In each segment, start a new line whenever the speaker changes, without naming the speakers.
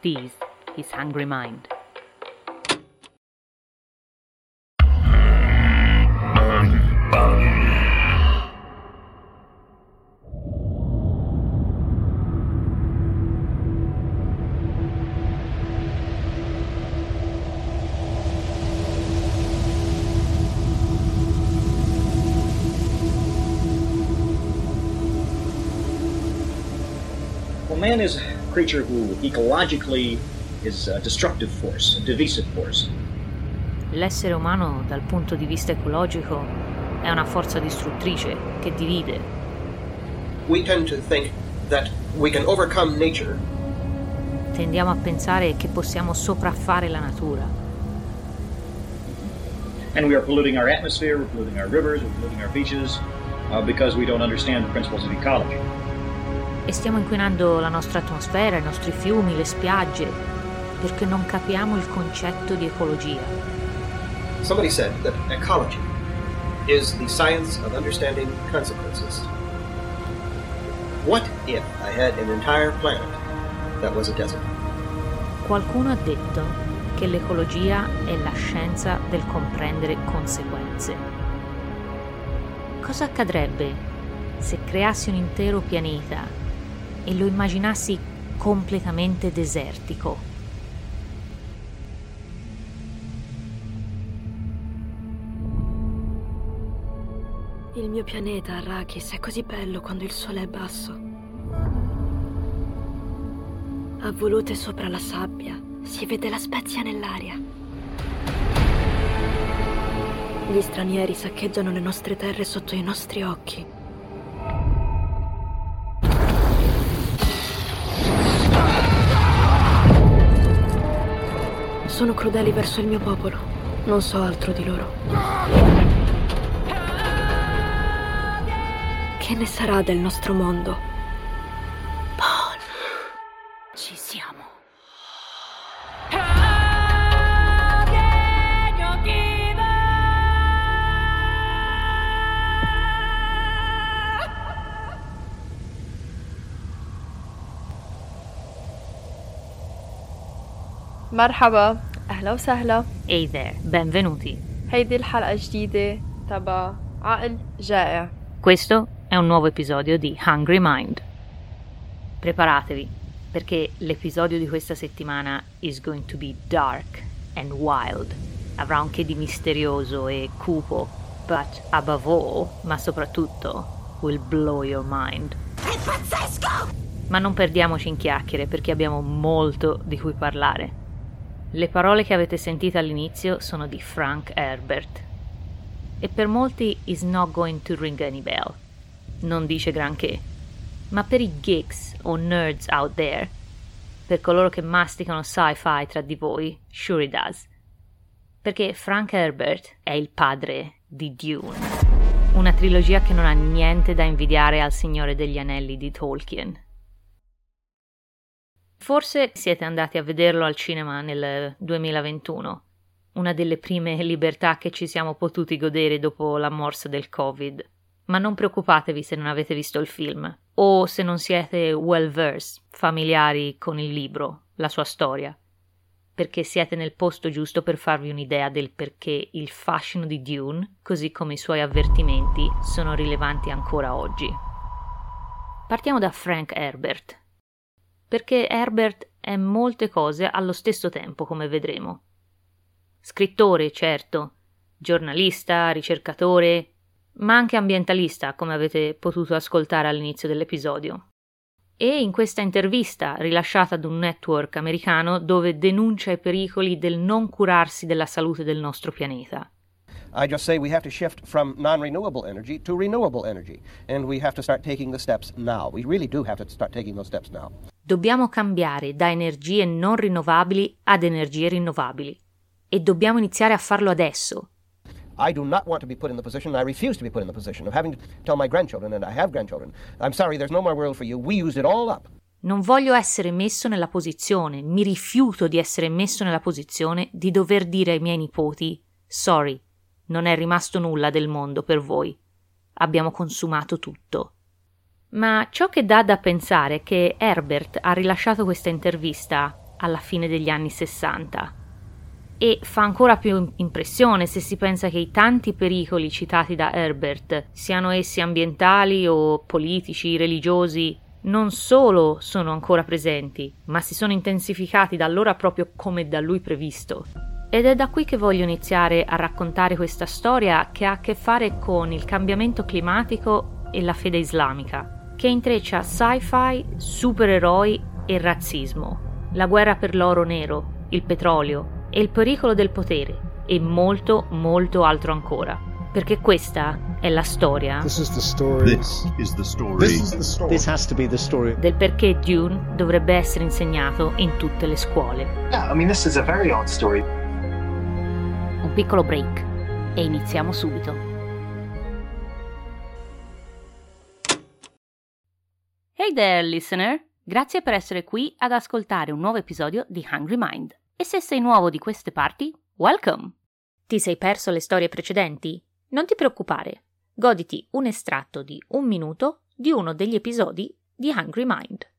appease his hungry mind.
Creature who ecologically is a destructive force, a divisive force.
L'essere umano, dal punto di vista ecologico, è una forza distruttrice che divide.
We tend to think that we can overcome nature
Tendiamo a pensare che possiamo sopraffare la natura
And we are polluting our atmosphere, we're polluting our rivers, we're polluting our beaches uh, because we don't understand the principles of ecology.
E stiamo inquinando la nostra atmosfera, i nostri fiumi, le spiagge, perché non capiamo il concetto di ecologia.
Somebody said that ecology is the science of understanding consequences. What if I had an entire planet that was a desert?
Qualcuno ha detto che l'ecologia è la scienza del comprendere conseguenze. Cosa accadrebbe se creassi un intero pianeta e lo immaginassi completamente desertico?
Il mio pianeta, Arrakis, è così bello quando il sole è basso. A volute sopra la sabbia si vede la spezia nell'aria. Gli stranieri saccheggiano le nostre terre sotto i nostri occhi. Sono crudeli verso il mio popolo. Non so altro di loro. Che ne sarà del nostro mondo? Paul.
Ci siamo.
مرحبا أهلا وسهلا
Hey there, benvenuti.
هيدي الحلقة جديدة تبع عقل جائع
Questo è un nuovo episodio di Hungry Mind. Preparatevi, perché l'episodio di questa settimana is going to be dark and wild. Avrà un che di misterioso e cupo, but above all, ma soprattutto, will blow your mind. È pazzesco! Ma non perdiamoci in chiacchiere perché abbiamo molto di cui parlare. Le parole che avete sentito all'inizio sono di Frank Herbert, e per molti is not going to ring any bell. Non dice granché. Ma per i geeks o nerds out there, per coloro che masticano sci-fi tra di voi, sure it does. Perché Frank Herbert è il padre di Dune, una trilogia che non ha niente da invidiare al Signore degli Anelli di Tolkien. Forse siete andati a vederlo al cinema nel 2021, una delle prime libertà che ci siamo potuti godere dopo la morsa del Covid. Ma non preoccupatevi se non avete visto il film o se non siete well versed, familiari con il libro, la sua storia, perché siete nel posto giusto per farvi un'idea del perché il fascino di Dune, così come i suoi avvertimenti, sono rilevanti ancora oggi. Partiamo da Frank Herbert, perché Herbert è molte cose allo stesso tempo, come vedremo. Scrittore, certo, giornalista, ricercatore, ma anche ambientalista, come avete potuto ascoltare all'inizio dell'episodio. E in questa intervista rilasciata ad un network americano dove denuncia i pericoli del non curarsi della salute del nostro pianeta.
I just say we have to shift from non renewable energy to renewable energy, and we have to start taking the steps now. We really do have to start taking those steps now.
Dobbiamo cambiare da energie non rinnovabili ad energie rinnovabili. E dobbiamo iniziare a farlo adesso.
I do not want to be put in the position, I refuse to be put in the position of having to tell my grandchildren, and I have grandchildren, I'm sorry, there's no more world for you. We used it all up.
Non voglio essere messo nella posizione, mi rifiuto di essere messo nella posizione di dover dire ai miei nipoti: sorry, non è rimasto nulla del mondo per voi. Abbiamo consumato tutto. Ma ciò che dà da pensare è che Herbert ha rilasciato questa intervista alla fine degli anni 60. E fa ancora più impressione se si pensa che i tanti pericoli citati da Herbert, siano essi ambientali o politici, religiosi, non solo sono ancora presenti, ma si sono intensificati da allora proprio come da lui previsto. Ed è da qui che voglio iniziare a raccontare questa storia che ha a che fare con il cambiamento climatico e la fede islamica, che intreccia sci-fi, supereroi e razzismo, la guerra per l'oro nero, il petrolio e il pericolo del potere e molto molto altro ancora perché questa è la storia
This is the story.
This is the story.
This is the story. This has to be the story.
del perché Dune dovrebbe essere insegnato in tutte le scuole.
Yeah, I mean,
Un piccolo break e iniziamo subito. Hey there, listener! Grazie per essere qui ad ascoltare un nuovo episodio di Hungry Mind. E se sei nuovo di queste parti, welcome! Ti sei perso le storie precedenti? Non ti preoccupare, goditi un estratto di un minuto di uno degli episodi di Hungry Mind.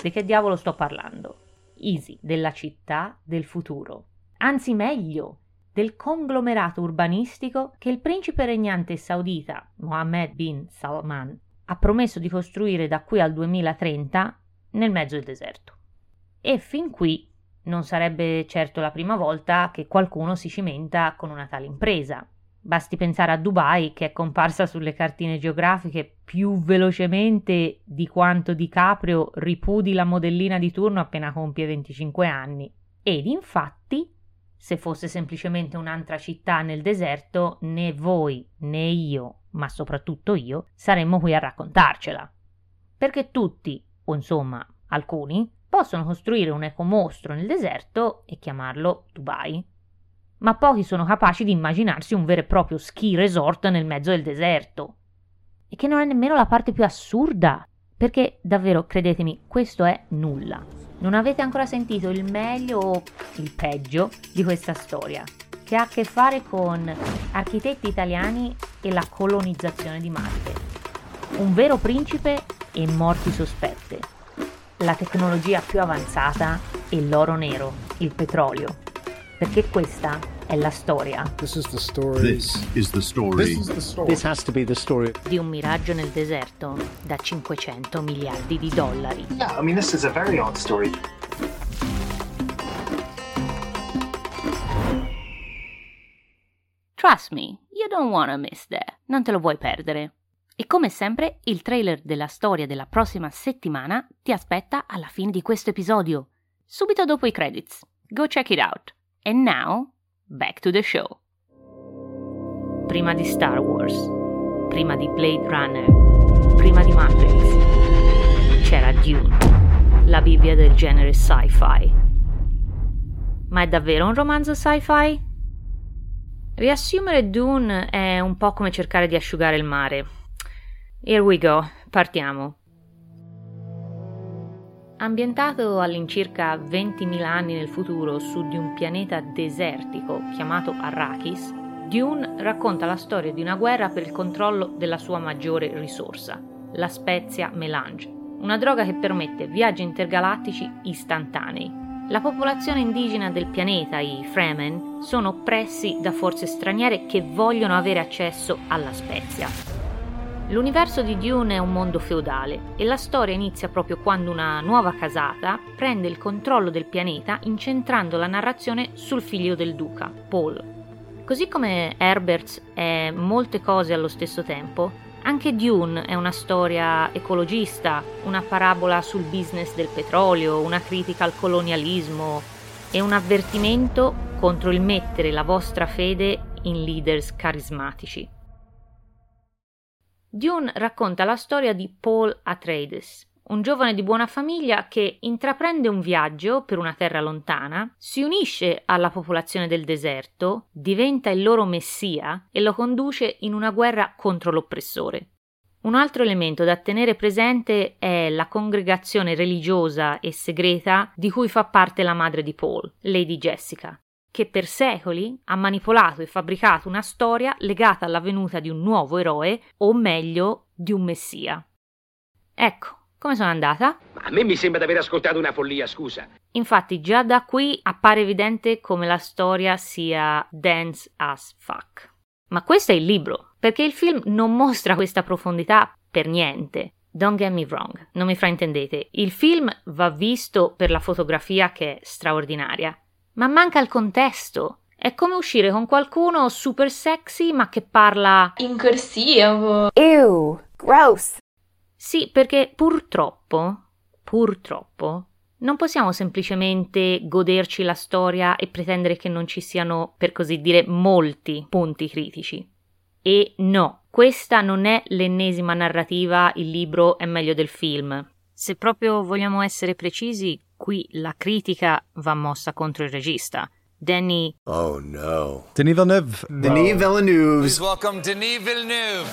Di che diavolo sto parlando? Easy, della città del futuro. Anzi, meglio, del conglomerato urbanistico che il principe regnante saudita Mohammed bin Salman ha promesso di costruire da qui al 2030 nel mezzo del deserto. E fin qui non sarebbe certo la prima volta che qualcuno si cimenta con una tale impresa. Basti pensare a Dubai, che è comparsa sulle cartine geografiche più velocemente di quanto DiCaprio ripudi la modellina di turno appena compie 25 anni. Ed infatti, se fosse semplicemente un'altra città nel deserto, né voi né io, ma soprattutto io, saremmo qui a raccontarcela. Perché tutti, o insomma alcuni, possono costruire un ecomostro nel deserto e chiamarlo Dubai. Ma pochi sono capaci di immaginarsi un vero e proprio ski resort nel mezzo del deserto. E che non è nemmeno la parte più assurda, perché davvero, credetemi, questo è nulla. Non avete ancora sentito il meglio o il peggio di questa storia, che ha a che fare con architetti italiani e la colonizzazione di Marte. Un vero principe e morti sospette la tecnologia più avanzata e l'oro nero, il petrolio. Perché questa è la storia
This is the story.
This is the story.
This is the story. This has to be the story.
di un miraggio nel deserto da 500 miliardi di dollari.
Yeah, I mean, this is a very odd story.
Trust me, you don't wanna miss that. Non te lo vuoi perdere. E come sempre, il trailer della storia della prossima settimana ti aspetta alla fine di questo episodio, subito dopo i credits. Go check it out. And now, back to the show. Prima di Star Wars, prima di Blade Runner, prima di Matrix, c'era Dune, la Bibbia del genere sci-fi. Ma è davvero un romanzo sci-fi? Riassumere Dune è un po' come cercare di asciugare il mare. Here we go, partiamo. Ambientato all'incirca 20.000 anni nel futuro su di un pianeta desertico chiamato Arrakis, Dune racconta la storia di una guerra per il controllo della sua maggiore risorsa, la spezia melange, una droga che permette viaggi intergalattici istantanei. La popolazione indigena del pianeta, i Fremen, sono oppressi da forze straniere che vogliono avere accesso alla spezia. L'universo di Dune è un mondo feudale e la storia inizia proprio quando una nuova casata prende il controllo del pianeta incentrando la narrazione sul figlio del duca, Paul. Così come Herbert è molte cose allo stesso tempo, anche Dune è una storia ecologista, una parabola sul business del petrolio, una critica al colonialismo e un avvertimento contro il mettere la vostra fede in leaders carismatici. Dune racconta la storia di Paul Atreides, un giovane di buona famiglia che intraprende un viaggio per una terra lontana, si unisce alla popolazione del deserto, diventa il loro messia e lo conduce in una guerra contro l'oppressore. Un altro elemento da tenere presente è la congregazione religiosa e segreta di cui fa parte la madre di Paul, Lady Jessica, che per secoli ha manipolato e fabbricato una storia legata alla venuta di un nuovo eroe, o meglio, di un messia. Ecco, Come sono andata?
A me mi sembra di aver ascoltato una follia, scusa.
Infatti già da qui appare evidente come la storia sia dense as fuck. Ma questo è il libro, perché il film non mostra questa profondità per niente. Don't get me wrong, non mi fraintendete, il film va visto per la fotografia che è straordinaria, ma manca il contesto. È come uscire con qualcuno super sexy ma che parla
in corsivo.
Ew, gross.
Sì, perché purtroppo, purtroppo, non possiamo semplicemente goderci la storia e pretendere che non ci siano, per così dire, molti punti critici. E no, questa non è l'ennesima narrativa, il libro è meglio del film. Se proprio vogliamo essere precisi, qui la critica va mossa contro il regista. Danny.
Oh no.
Denis Villeneuve.
No. Denis Villeneuve.
Please welcome Denis Villeneuve.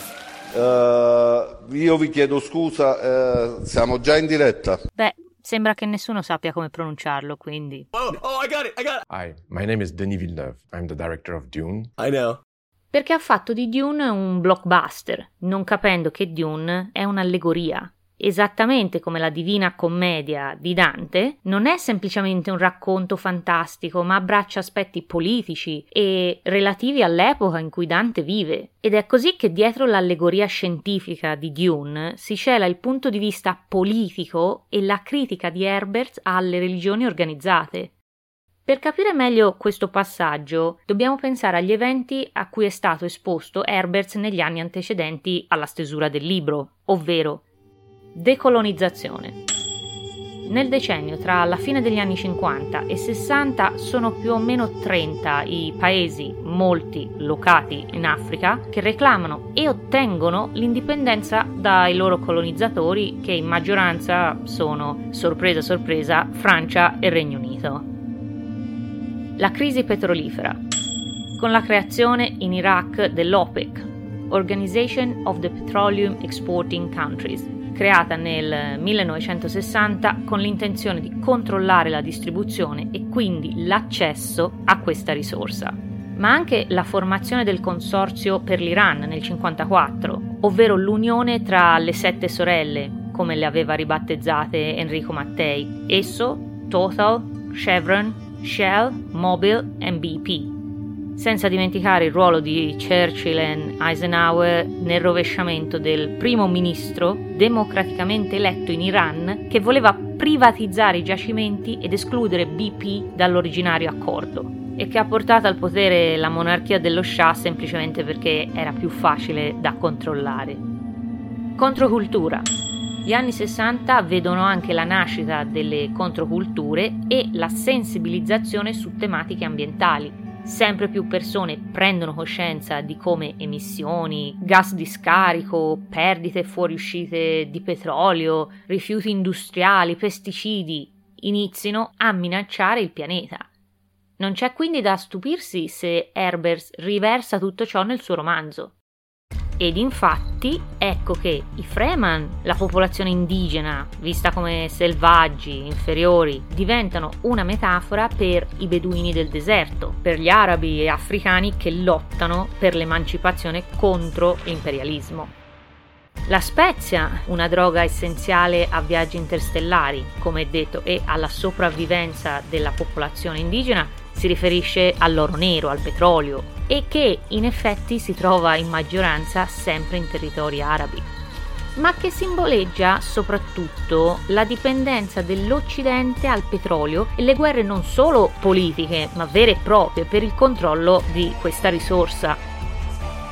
Uh, io vi chiedo scusa, uh, siamo già in diretta.
Beh, sembra che nessuno sappia come pronunciarlo, quindi.
Oh, oh, I got it, I got it.
Hi, my name is Denis Villeneuve. I'm the director of Dune.
I know.
Perché ha fatto di Dune un blockbuster, non capendo che Dune è un'allegoria. Esattamente come la Divina Commedia di Dante, non è semplicemente un racconto fantastico, ma abbraccia aspetti politici e relativi all'epoca in cui Dante vive. Ed è così che dietro l'allegoria scientifica di Dune si cela il punto di vista politico e la critica di Herbert alle religioni organizzate. Per capire meglio questo passaggio, dobbiamo pensare agli eventi a cui è stato esposto Herberts negli anni antecedenti alla stesura del libro, ovvero decolonizzazione. Nel decennio tra la fine degli anni 50 e 60 sono più o meno 30 i paesi, molti locati in Africa, che reclamano e ottengono l'indipendenza dai loro colonizzatori che in maggioranza sono, sorpresa sorpresa, Francia e Regno Unito. La crisi petrolifera, con la creazione in Iraq dell'OPEC, Organization of the Petroleum Exporting Countries, creata nel 1960 con l'intenzione di controllare la distribuzione e quindi l'accesso a questa risorsa. Ma anche la formazione del consorzio per l'Iran nel 1954, ovvero l'unione tra le sette sorelle, come le aveva ribattezzate Enrico Mattei, esso, Total, Chevron, Shell, Mobil e BP, senza dimenticare il ruolo di Churchill e Eisenhower nel rovesciamento del primo ministro democraticamente eletto in Iran che voleva privatizzare i giacimenti ed escludere BP dall'originario accordo e che ha portato al potere la monarchia dello Shah semplicemente perché era più facile da controllare. Controcultura. Gli anni 60 vedono anche la nascita delle controculture e la sensibilizzazione su tematiche ambientali, Sempre più persone prendono coscienza di come emissioni, gas di scarico, perdite fuoriuscite di petrolio, rifiuti industriali, pesticidi inizino a minacciare il pianeta. Non c'è quindi da stupirsi se Herbers riversa tutto ciò nel suo romanzo. Ed infatti ecco che i Fremen, la popolazione indigena, vista come selvaggi, inferiori, diventano una metafora per i beduini del deserto, per gli arabi e africani che lottano per l'emancipazione contro l'imperialismo. La spezia, una droga essenziale a viaggi interstellari, come detto, e alla sopravvivenza della popolazione indigena, si riferisce all'oro nero, al petrolio e che in effetti si trova in maggioranza sempre in territori arabi, ma che simboleggia soprattutto la dipendenza dell'Occidente al petrolio e le guerre non solo politiche, ma vere e proprie per il controllo di questa risorsa.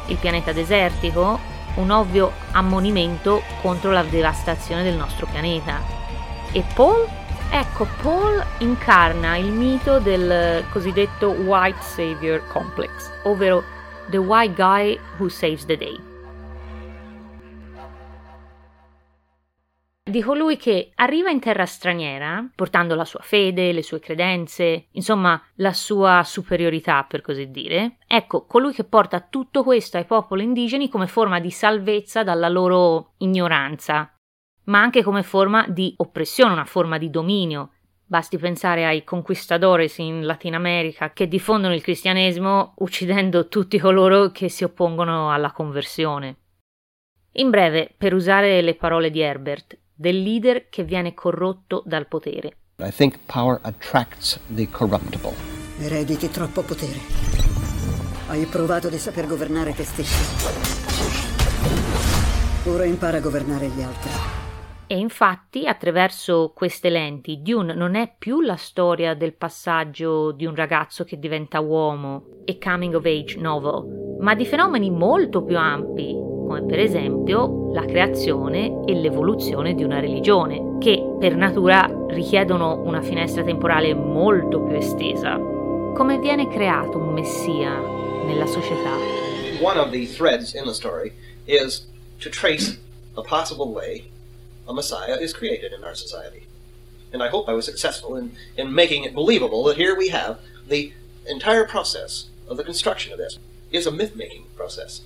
Il pianeta desertico, un ovvio ammonimento contro la devastazione del nostro pianeta. E Paul Ecco, Paul incarna il mito del cosiddetto White Savior Complex, ovvero The White Guy Who Saves the Day. Di colui che arriva in terra straniera portando la sua fede, le sue credenze, insomma la sua superiorità per così dire. Ecco, colui che porta tutto questo ai popoli indigeni come forma di salvezza dalla loro ignoranza, ma anche come forma di oppressione, una forma di dominio. Basti pensare ai conquistadores in Latina America che diffondono il cristianesimo uccidendo tutti coloro che si oppongono alla conversione. In breve, per usare le parole di Herbert, del leader che viene corrotto dal potere.
I think power attracts the corruptible.
Erediti troppo potere. Hai provato di saper governare te stesso. Ora impara a governare gli altri.
E infatti, attraverso queste lenti, Dune non è più la storia del passaggio di un ragazzo che diventa uomo e coming of age novel, ma di fenomeni molto più ampi, come per esempio la creazione e l'evoluzione di una religione, che per natura richiedono una finestra temporale molto più estesa. Come viene creato un messia nella società?
One of the threads in the story is to trace a possible way a Messiah is created in our society. And I hope I was successful in, in making it believable that here we have the entire process of the construction of this is a myth making process.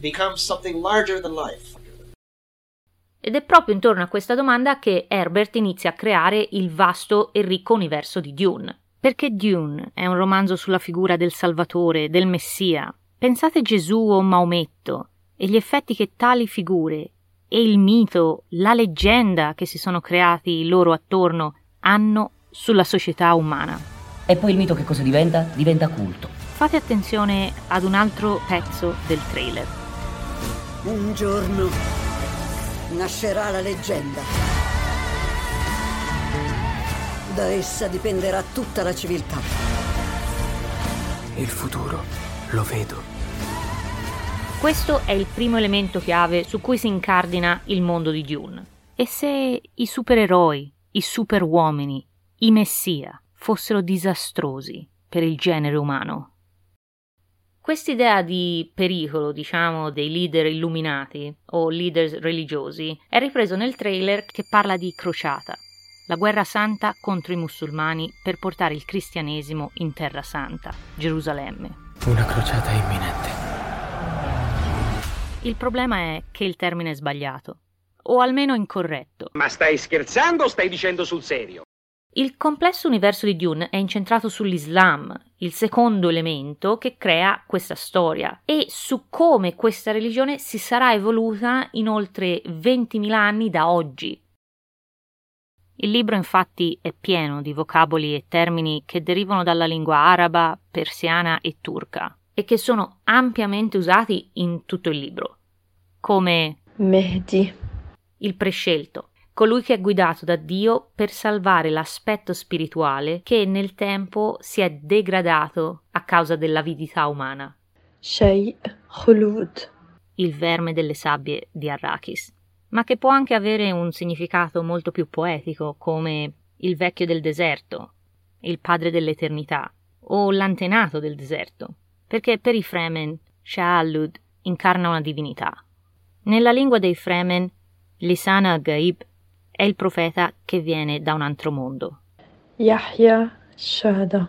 Becomes something larger than life.
Ed è proprio intorno a questa domanda che Herbert inizia a creare il vasto e ricco universo di Dune. Perché Dune è un romanzo sulla figura del Salvatore, del Messia. Pensate Gesù o Maometto e gli effetti che tali figure e il mito, la leggenda che si sono creati loro attorno hanno sulla società umana.
E poi il mito che cosa diventa? Diventa culto.
Fate attenzione ad un altro pezzo del trailer.
Un giorno nascerà la leggenda. Da essa dipenderà tutta la civiltà.
Il futuro lo vedo.
Questo è il primo elemento chiave su cui si incardina il mondo di Dune. E se i supereroi, i superuomini, i messia fossero disastrosi per il genere umano? Quest'idea di pericolo, diciamo, dei leader illuminati o leader religiosi è ripreso nel trailer che parla di crociata, la guerra santa contro i musulmani per portare il cristianesimo in Terra Santa, Gerusalemme.
Una crociata imminente.
Il problema è che il termine è sbagliato, o almeno incorretto.
Ma stai scherzando o stai dicendo sul serio?
Il complesso universo di Dune è incentrato sull'Islam, il secondo elemento che crea questa storia, e su come questa religione si sarà evoluta in oltre 20.000 anni da oggi. Il libro infatti è pieno di vocaboli e termini che derivano dalla lingua araba, persiana e turca e che sono ampiamente usati in tutto il libro, come
Mehdi,
il prescelto, colui che è guidato da Dio per salvare l'aspetto spirituale che nel tempo si è degradato a causa dell'avidità umana.
Shay Khulud,
il verme delle sabbie di Arrakis, ma che può anche avere un significato molto più poetico come il vecchio del deserto, il padre dell'eternità o l'antenato del deserto, perché per i Fremen Sha'alud incarna una divinità. Nella lingua dei Fremen, Lisana Gaib è il profeta che viene da un altro mondo.
Yahya Shada.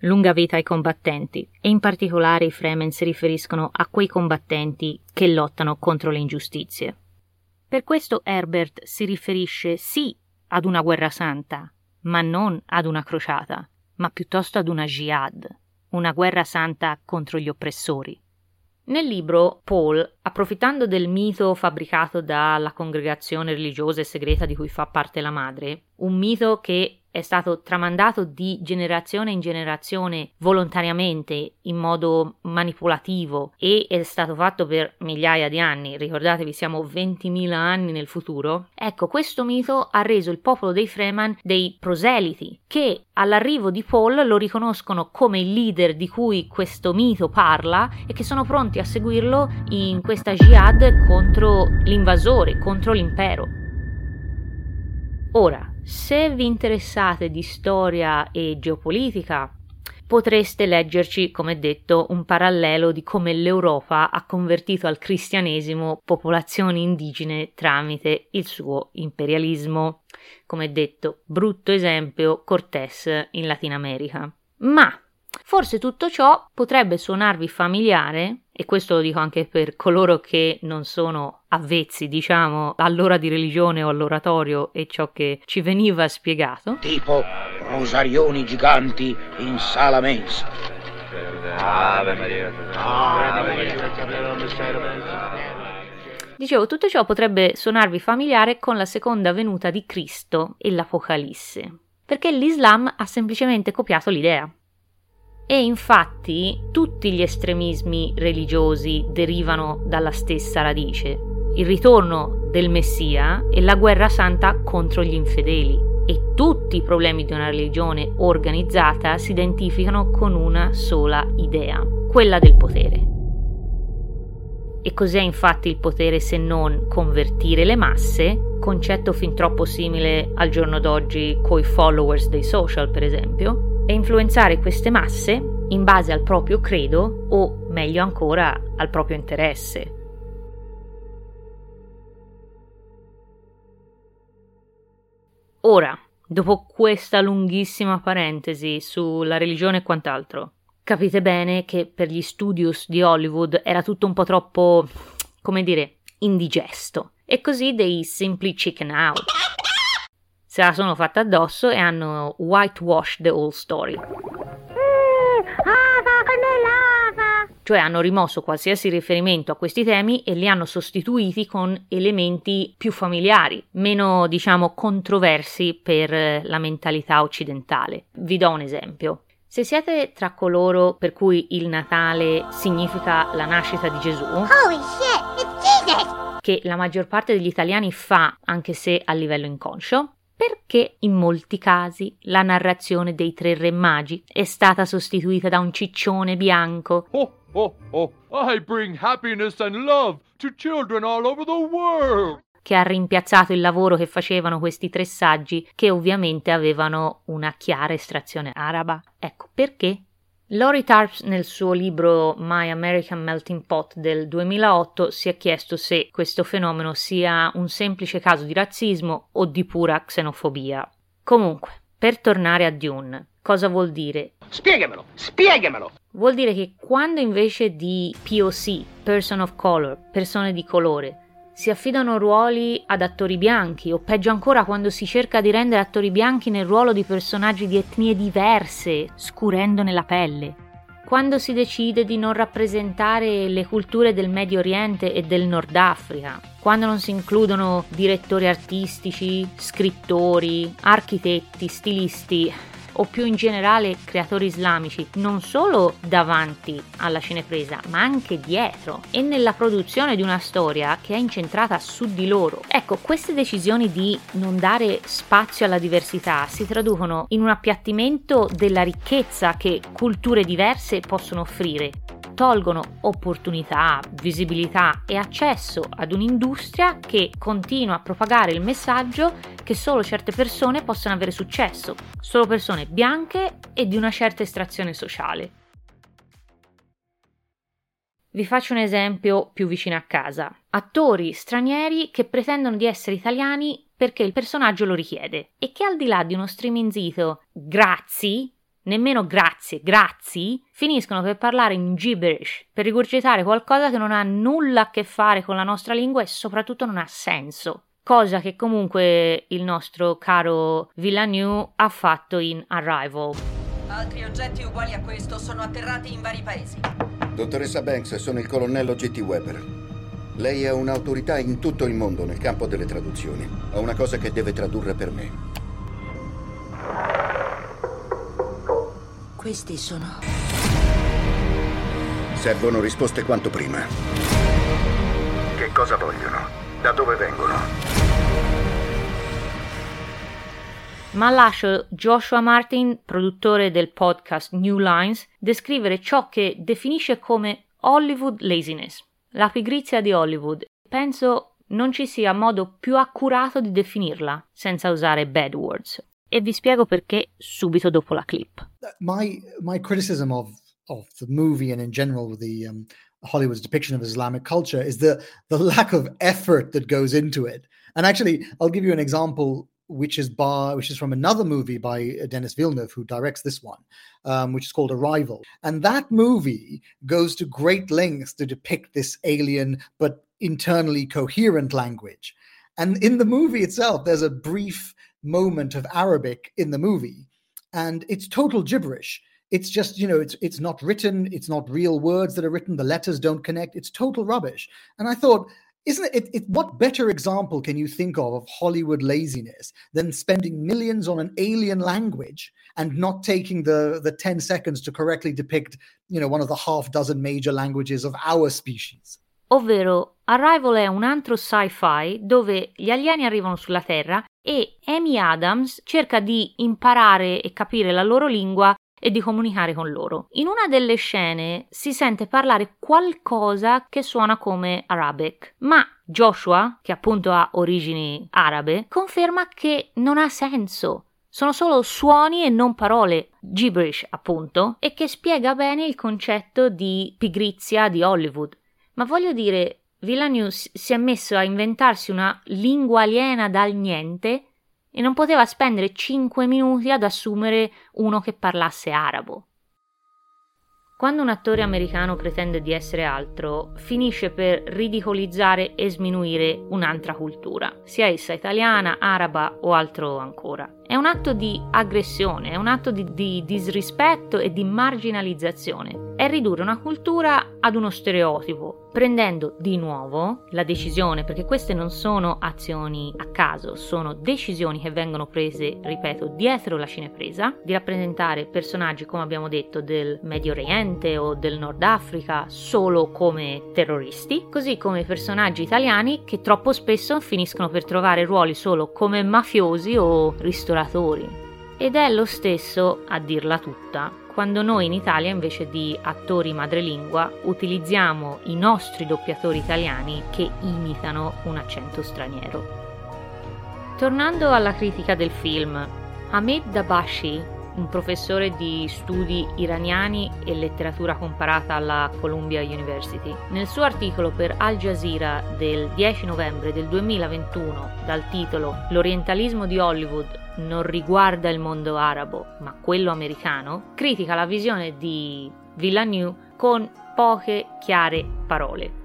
Lunga vita ai combattenti, e in particolare i Fremen si riferiscono a quei combattenti che lottano contro le ingiustizie. Per questo Herbert si riferisce sì ad una guerra santa, ma non ad una crociata, ma piuttosto ad una jihad, una guerra santa contro gli oppressori. Nel libro, Paul, approfittando del mito fabbricato dalla congregazione religiosa e segreta di cui fa parte la madre, un mito che è stato tramandato di generazione in generazione volontariamente in modo manipolativo e è stato fatto per migliaia di anni, ricordatevi siamo 20.000 anni nel futuro, ecco questo mito ha reso il popolo dei Fremen dei proseliti che all'arrivo di Paul lo riconoscono come il leader di cui questo mito parla e che sono pronti a seguirlo in questa jihad contro l'invasore, contro l'impero. Ora, se vi interessate di storia e geopolitica, potreste leggerci, come detto, un parallelo di come l'Europa ha convertito al cristianesimo popolazioni indigene tramite il suo imperialismo. Come detto, brutto esempio Cortés in Latino America. Ma Forse tutto ciò potrebbe suonarvi familiare, e questo lo dico anche per coloro che non sono avvezzi, diciamo, all'ora di religione o all'oratorio e ciò che ci veniva spiegato.
Tipo rosarioni giganti in sala mensa.
Ave Maria. Ave Maria.
Dicevo, tutto ciò potrebbe suonarvi familiare con la seconda venuta di Cristo e l'Apocalisse, perché l'Islam ha semplicemente copiato l'idea. E infatti tutti gli estremismi religiosi derivano dalla stessa radice, il ritorno del Messia e la guerra santa contro gli infedeli. E tutti i problemi di una religione organizzata si identificano con una sola idea, quella del potere. E cos'è infatti il potere se non convertire le masse, concetto fin troppo simile al giorno d'oggi coi followers dei social, per esempio, e influenzare queste masse in base al proprio credo o, meglio ancora, al proprio interesse. Ora, dopo questa lunghissima parentesi sulla religione e quant'altro, capite bene che per gli studios di Hollywood era tutto un po' troppo, come dire, indigesto. E così dei Simply Chicken Out se la sono fatta addosso e hanno whitewashed the whole story. Cioè hanno rimosso qualsiasi riferimento a questi temi e li hanno sostituiti con elementi più familiari, meno diciamo controversi per la mentalità occidentale. Vi do un esempio. Se siete tra coloro per cui il Natale significa la nascita di Gesù, che la maggior parte degli italiani fa, anche se a livello inconscio, perché in molti casi la narrazione dei tre re magi è stata sostituita da un ciccione bianco.
Oh, oh, oh, I bring happiness and love to children all over the world.
Che ha rimpiazzato il lavoro che facevano questi tre saggi, che ovviamente avevano una chiara estrazione araba. Ecco perché Lori Tarps nel suo libro My American Melting Pot del 2008 si è chiesto se questo fenomeno sia un semplice caso di razzismo o di pura xenofobia. Comunque, per tornare a Dune, cosa vuol dire?
Spiegamelo, spiegamelo!
Vuol dire che quando invece di POC, person of color, persone di colore, si affidano ruoli ad attori bianchi o peggio ancora quando si cerca di rendere attori bianchi nel ruolo di personaggi di etnie diverse, scurendone la pelle. Quando si decide di non rappresentare le culture del Medio Oriente e del Nord Africa, quando non si includono direttori artistici, scrittori, architetti, stilisti, o più in generale creatori islamici, non solo davanti alla cinepresa, ma anche dietro e nella produzione di una storia che è incentrata su di loro. Ecco, queste decisioni di non dare spazio alla diversità si traducono in un appiattimento della ricchezza che culture diverse possono offrire tolgono opportunità, visibilità e accesso ad un'industria che continua a propagare il messaggio che solo certe persone possono avere successo, solo persone bianche e di una certa estrazione sociale. Vi faccio un esempio più vicino a casa. Attori stranieri che pretendono di essere italiani perché il personaggio lo richiede e che al di là di uno striminzito grazie nemmeno grazie, grazie, finiscono per parlare in gibberish, per rigurgitare qualcosa che non ha nulla a che fare con la nostra lingua e soprattutto non ha senso. Cosa che comunque il nostro caro Villeneuve ha fatto in Arrival.
Altri oggetti uguali a questo sono atterrati in vari paesi.
Dottoressa Banks, sono il colonnello G.T. Weber. Lei è un'autorità in tutto il mondo nel campo delle traduzioni. Ho una cosa che deve tradurre per me.
Questi sono.
Servono risposte quanto prima. Che cosa vogliono? Da dove vengono?
Ma lascio Joshua Martin, produttore del podcast New Lines, descrivere ciò che definisce come Hollywood laziness, la pigrizia di Hollywood. Penso non ci sia modo più accurato di definirla senza usare bad words. E vi spiego perché subito dopo la clip.
My my criticism of of the movie and in general the um, Hollywood's depiction of Islamic culture is the the lack of effort that goes into it. And actually, I'll give you an example which is by which is from another movie by Denis Villeneuve, who directs this one, um, which is called Arrival. And that movie goes to great lengths to depict this alien but internally coherent language. And in the movie itself, there's a brief moment of Arabic in the movie, and it's total gibberish. It's just you know it's it's not written. It's not real words that are written. The letters don't connect. It's total rubbish. And I thought isn't it, it, What better example can you think of of Hollywood laziness than spending millions on an alien language and not taking the the ten seconds to correctly depict, you know, one of the half dozen major languages of our species?
Ovvero, Arrival è un altro sci-fi dove gli alieni arrivano sulla Terra e Amy Adams cerca di imparare e capire la loro lingua e di comunicare con loro. In una delle scene si sente parlare qualcosa che suona come Arabic, ma Joshua, che appunto ha origini arabe, conferma che non ha senso. Sono solo suoni e non parole, gibberish appunto, e che spiega bene il concetto di pigrizia di Hollywood. Ma voglio dire, Villeneuve si è messo a inventarsi una lingua aliena dal niente e non poteva spendere 5 minuti ad assumere uno che parlasse arabo. Quando un attore americano pretende di essere altro, finisce per ridicolizzare e sminuire un'altra cultura, sia essa italiana, araba o altro ancora. È un atto di aggressione, è un atto di, di disrispetto e di marginalizzazione. È ridurre una cultura ad uno stereotipo, prendendo di nuovo la decisione, perché queste non sono azioni a caso, sono decisioni che vengono prese, ripeto, dietro la cinepresa, di rappresentare personaggi, come abbiamo detto, del Medio Oriente o del Nord Africa solo come terroristi, così come personaggi italiani che troppo spesso finiscono per trovare ruoli solo come mafiosi o ristoratori ed è lo stesso, a dirla tutta, quando noi in Italia invece di attori madrelingua utilizziamo i nostri doppiatori italiani che imitano un accento straniero. Tornando alla critica del film, Hamid Dabashi un professore di studi iraniani e letteratura comparata alla Columbia University. Nel suo articolo per Al Jazeera del 10 novembre del 2021 dal titolo L'orientalismo di Hollywood non riguarda il mondo arabo, ma quello americano, critica la visione di Villeneuve con poche chiare parole.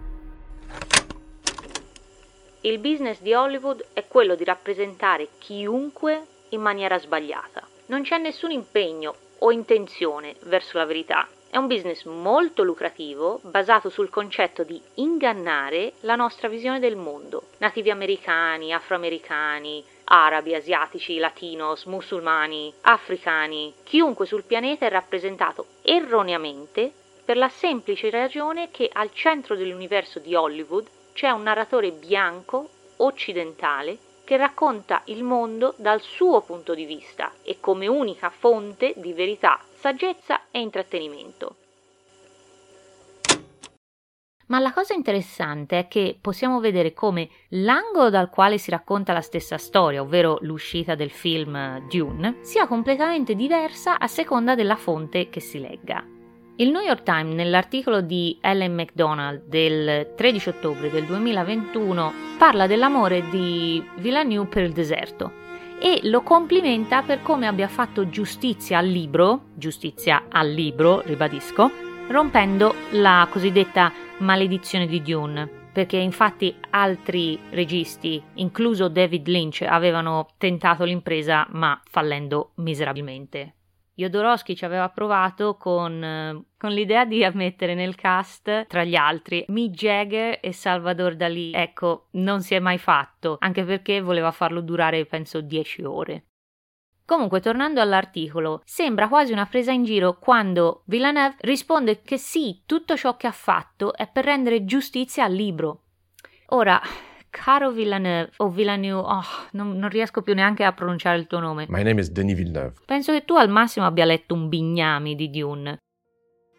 Il business di Hollywood è quello di rappresentare chiunque in maniera sbagliata non c'è nessun impegno o intenzione verso la verità. È un business molto lucrativo, basato sul concetto di ingannare la nostra visione del mondo. Nativi americani, afroamericani, arabi, asiatici, latinos, musulmani, africani, chiunque sul pianeta è rappresentato erroneamente per la semplice ragione che al centro dell'universo di Hollywood c'è un narratore bianco, occidentale, che racconta il mondo dal suo punto di vista e come unica fonte di verità, saggezza e intrattenimento. Ma la cosa interessante è che possiamo vedere come l'angolo dal quale si racconta la stessa storia, ovvero l'uscita del film Dune, sia completamente diversa a seconda della fonte che si legga. Il New York Times nell'articolo di Ellen McDonald del 13 ottobre del 2021 parla dell'amore di Villeneuve per il deserto e lo complimenta per come abbia fatto giustizia al libro, giustizia al libro, ribadisco, rompendo la cosiddetta maledizione di Dune, perché infatti altri registi, incluso David Lynch, avevano tentato l'impresa ma fallendo miserabilmente. Jodorowsky ci aveva provato con, con, l'idea di ammettere nel cast, tra gli altri, Mick Jagger e Salvador Dalì. Ecco, non si è mai fatto, anche perché voleva farlo durare, penso, 10 ore. Comunque, tornando all'articolo, sembra quasi una presa in giro quando Villeneuve risponde che sì, tutto ciò che ha fatto è per rendere giustizia al libro. Ora, Caro Villeneuve, o Villeneuve, oh, non, non, riesco più neanche a pronunciare il tuo nome.
My name is Denis Villeneuve.
Penso che tu al massimo abbia letto un bignami di Dune.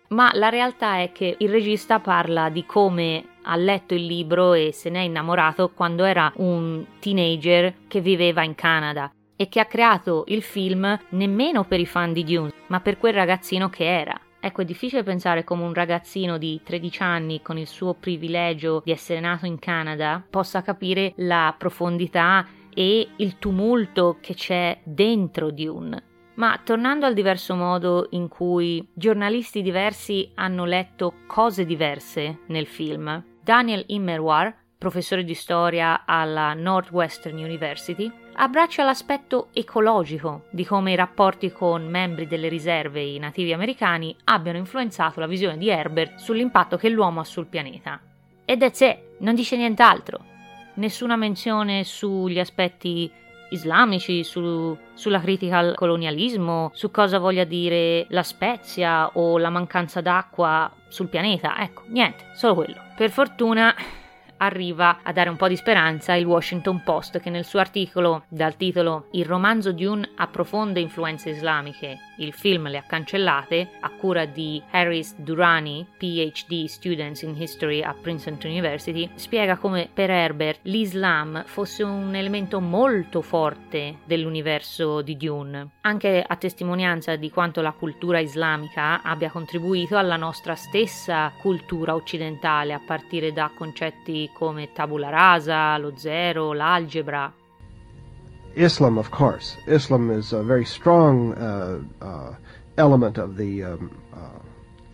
Ma la realtà è che il regista parla di come ha letto il libro e se ne è innamorato quando era un teenager che viveva in Canada e che ha creato il film nemmeno per i fan di Dune, ma per quel ragazzino che era. Ecco, è difficile pensare come un ragazzino di 13 anni con il suo privilegio di essere nato in Canada possa capire la profondità e il tumulto che c'è dentro Dune. Ma tornando al diverso modo in cui giornalisti diversi hanno letto cose diverse nel film, Daniel Immerwar, professore di storia alla Northwestern University, abbraccia l'aspetto ecologico di come i rapporti con membri delle riserve e i nativi americani abbiano influenzato la visione di Herbert sull'impatto che l'uomo ha sul pianeta. Ed è sé, Non dice nient'altro. Nessuna menzione sugli aspetti islamici, su, sulla critica al colonialismo, su cosa voglia dire la spezia o la mancanza d'acqua sul pianeta. Ecco, niente, solo quello. Per fortuna arriva a dare un po' di speranza il Washington Post che nel suo articolo dal titolo Il romanzo Dune ha profonde influenze islamiche, il film le ha cancellate, a cura di Harris Durrani, PhD Students in History a Princeton University, spiega come per Herbert l'Islam fosse un elemento molto forte dell'universo di Dune, anche a testimonianza di quanto la cultura islamica abbia contribuito alla nostra stessa cultura occidentale a partire da concetti come tabula rasa, lo zero, l'algebra.
Islam, of course. Islam is a very strong uh, uh, element of the um, uh,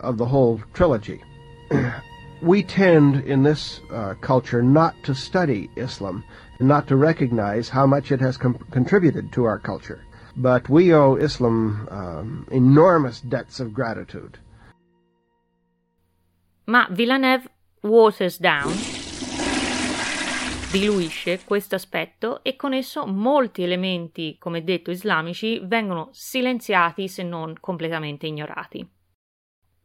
of the whole trilogy. we tend in this uh, culture not to study Islam and not to recognize how much it has contributed to our culture. But we owe Islam um, enormous debts of gratitude.
Ma Villeneuve waters down diluisce questo aspetto e con esso molti elementi, come detto, islamici vengono silenziati se non completamente ignorati.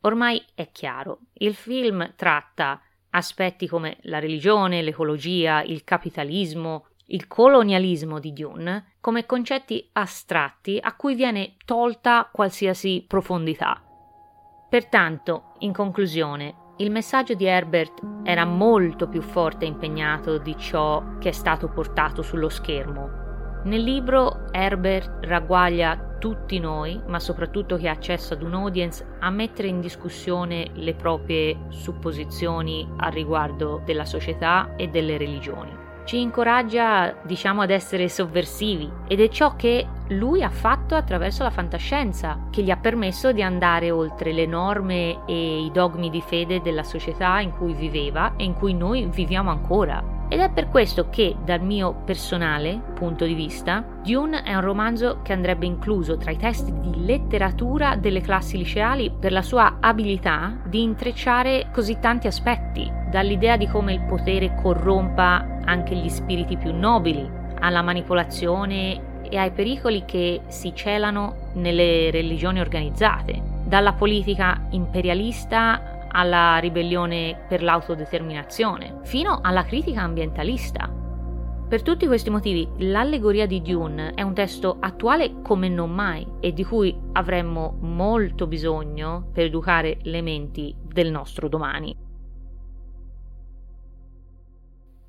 Ormai è chiaro, il film tratta aspetti come la religione, l'ecologia, il capitalismo, il colonialismo di Dune come concetti astratti a cui viene tolta qualsiasi profondità. Pertanto, in conclusione, il messaggio di Herbert era molto più forte e impegnato di ciò che è stato portato sullo schermo. Nel libro Herbert ragguaglia tutti noi, ma soprattutto chi ha accesso ad un audience, a mettere in discussione le proprie supposizioni a riguardo della società e delle religioni ci incoraggia, diciamo, ad essere sovversivi ed è ciò che lui ha fatto attraverso la fantascienza, che gli ha permesso di andare oltre le norme e i dogmi di fede della società in cui viveva e in cui noi viviamo ancora. Ed è per questo che, dal mio personale punto di vista, Dune è un romanzo che andrebbe incluso tra i testi di letteratura delle classi liceali per la sua abilità di intrecciare così tanti aspetti, dall'idea di come il potere corrompa anche gli spiriti più nobili, alla manipolazione e ai pericoli che si celano nelle religioni organizzate, dalla politica imperialista alla ribellione per l'autodeterminazione, fino alla critica ambientalista. Per tutti questi motivi, l'allegoria di Dune è un testo attuale come non mai e di cui avremmo molto bisogno per educare le menti del nostro domani.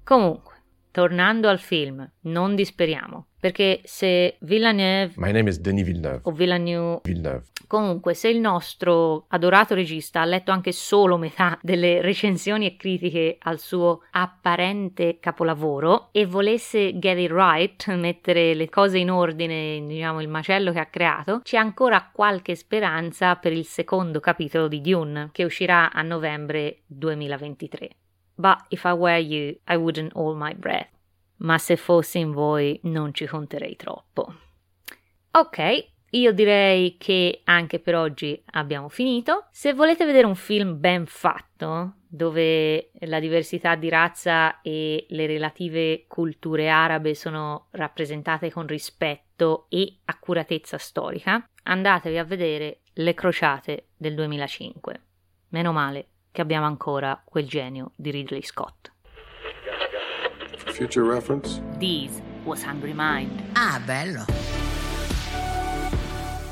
Comunque, tornando al film, non disperiamo, perché se Villeneuve
My name is Denis Villeneuve.
o Villeneuve
Villeneuve.
Comunque, se il nostro adorato regista ha letto anche solo metà delle recensioni e critiche al suo apparente capolavoro e volesse get it right, mettere le cose in ordine, diciamo il macello che ha creato, c'è ancora qualche speranza per il secondo capitolo di Dune, che uscirà a novembre 2023. But if I were you, I wouldn't hold my breath. Ma se fossi in voi, non ci conterei troppo. Ok, io direi che anche per oggi abbiamo finito. Se volete vedere un film ben fatto, dove la diversità di razza e le relative culture arabe sono rappresentate con rispetto e accuratezza storica, andatevi a vedere Le Crociate del 2005. Meno male che abbiamo ancora quel genio di Ridley Scott.
Future reference.
This was Hungry Mind.
Ah, bello.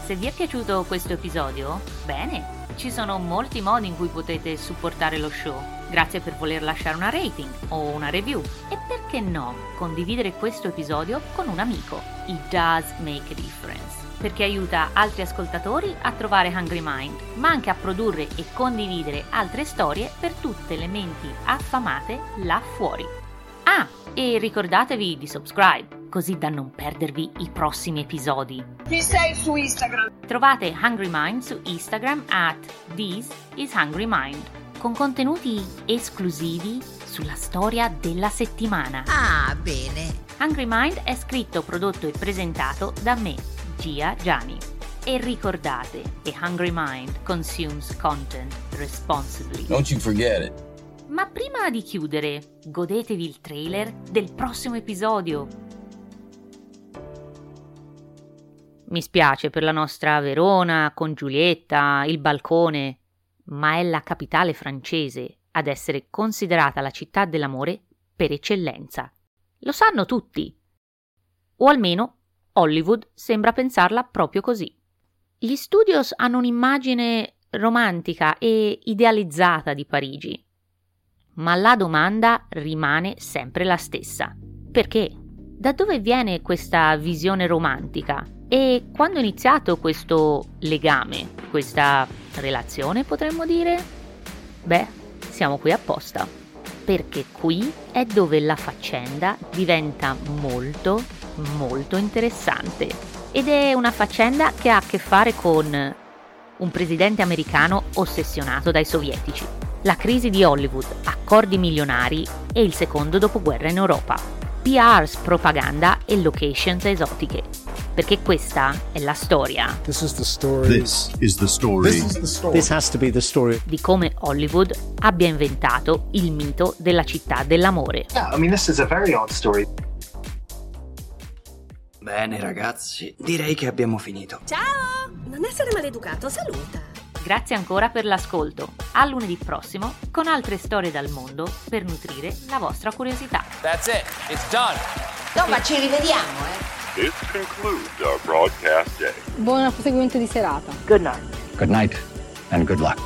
Se vi è piaciuto questo episodio, bene, ci sono molti modi in cui potete supportare lo show. Grazie per voler lasciare una rating o una review. E perché no, condividere questo episodio con un amico. It does make a difference perché aiuta altri ascoltatori a trovare Hungry Mind, ma anche a produrre e condividere altre storie per tutte le menti affamate là fuori. Ah, e ricordatevi di subscribe, così da non perdervi i prossimi episodi.
Chi sei su Instagram?
Trovate Hungry Mind su Instagram at This is Hungry Mind, con contenuti esclusivi sulla storia della settimana.
Ah, bene.
Hungry Mind è scritto, prodotto e presentato da me, Gia Gianni. E ricordate, a hungry mind consumes content responsibly.
Don't you forget it.
Ma prima di chiudere, godetevi il trailer del prossimo episodio. Mi spiace per la nostra Verona, con Giulietta, il balcone, ma è la capitale francese ad essere considerata la città dell'amore per eccellenza. Lo sanno tutti. O almeno Hollywood sembra pensarla proprio così. Gli studios hanno un'immagine romantica e idealizzata di Parigi. Ma la domanda rimane sempre la stessa. Perché? Da dove viene questa visione romantica? E quando è iniziato questo legame, questa relazione potremmo dire? Beh, siamo qui apposta, perché qui è dove la faccenda diventa molto, molto interessante. Ed è una faccenda che ha a che fare con un presidente americano ossessionato dai sovietici, la crisi di Hollywood, accordi milionari e il secondo dopoguerra in Europa, PRs, propaganda e locations esotiche perché questa è la storia.
This is the story.
This is the story.
This, is the story. This has to be the story.
Di come Hollywood abbia inventato il mito della città dell'amore.
Yeah, I mean this is a very odd story.
Bene ragazzi, direi che abbiamo finito.
Ciao! Non essere maleducato, saluta.
Grazie ancora per l'ascolto. A lunedì prossimo con altre storie dal mondo per nutrire la vostra curiosità.
That's it. It's done.
No, ma ci rivediamo, eh.
This concludes our broadcast day.
Buon proseguimento di serata.
Good night.
Good night and good luck.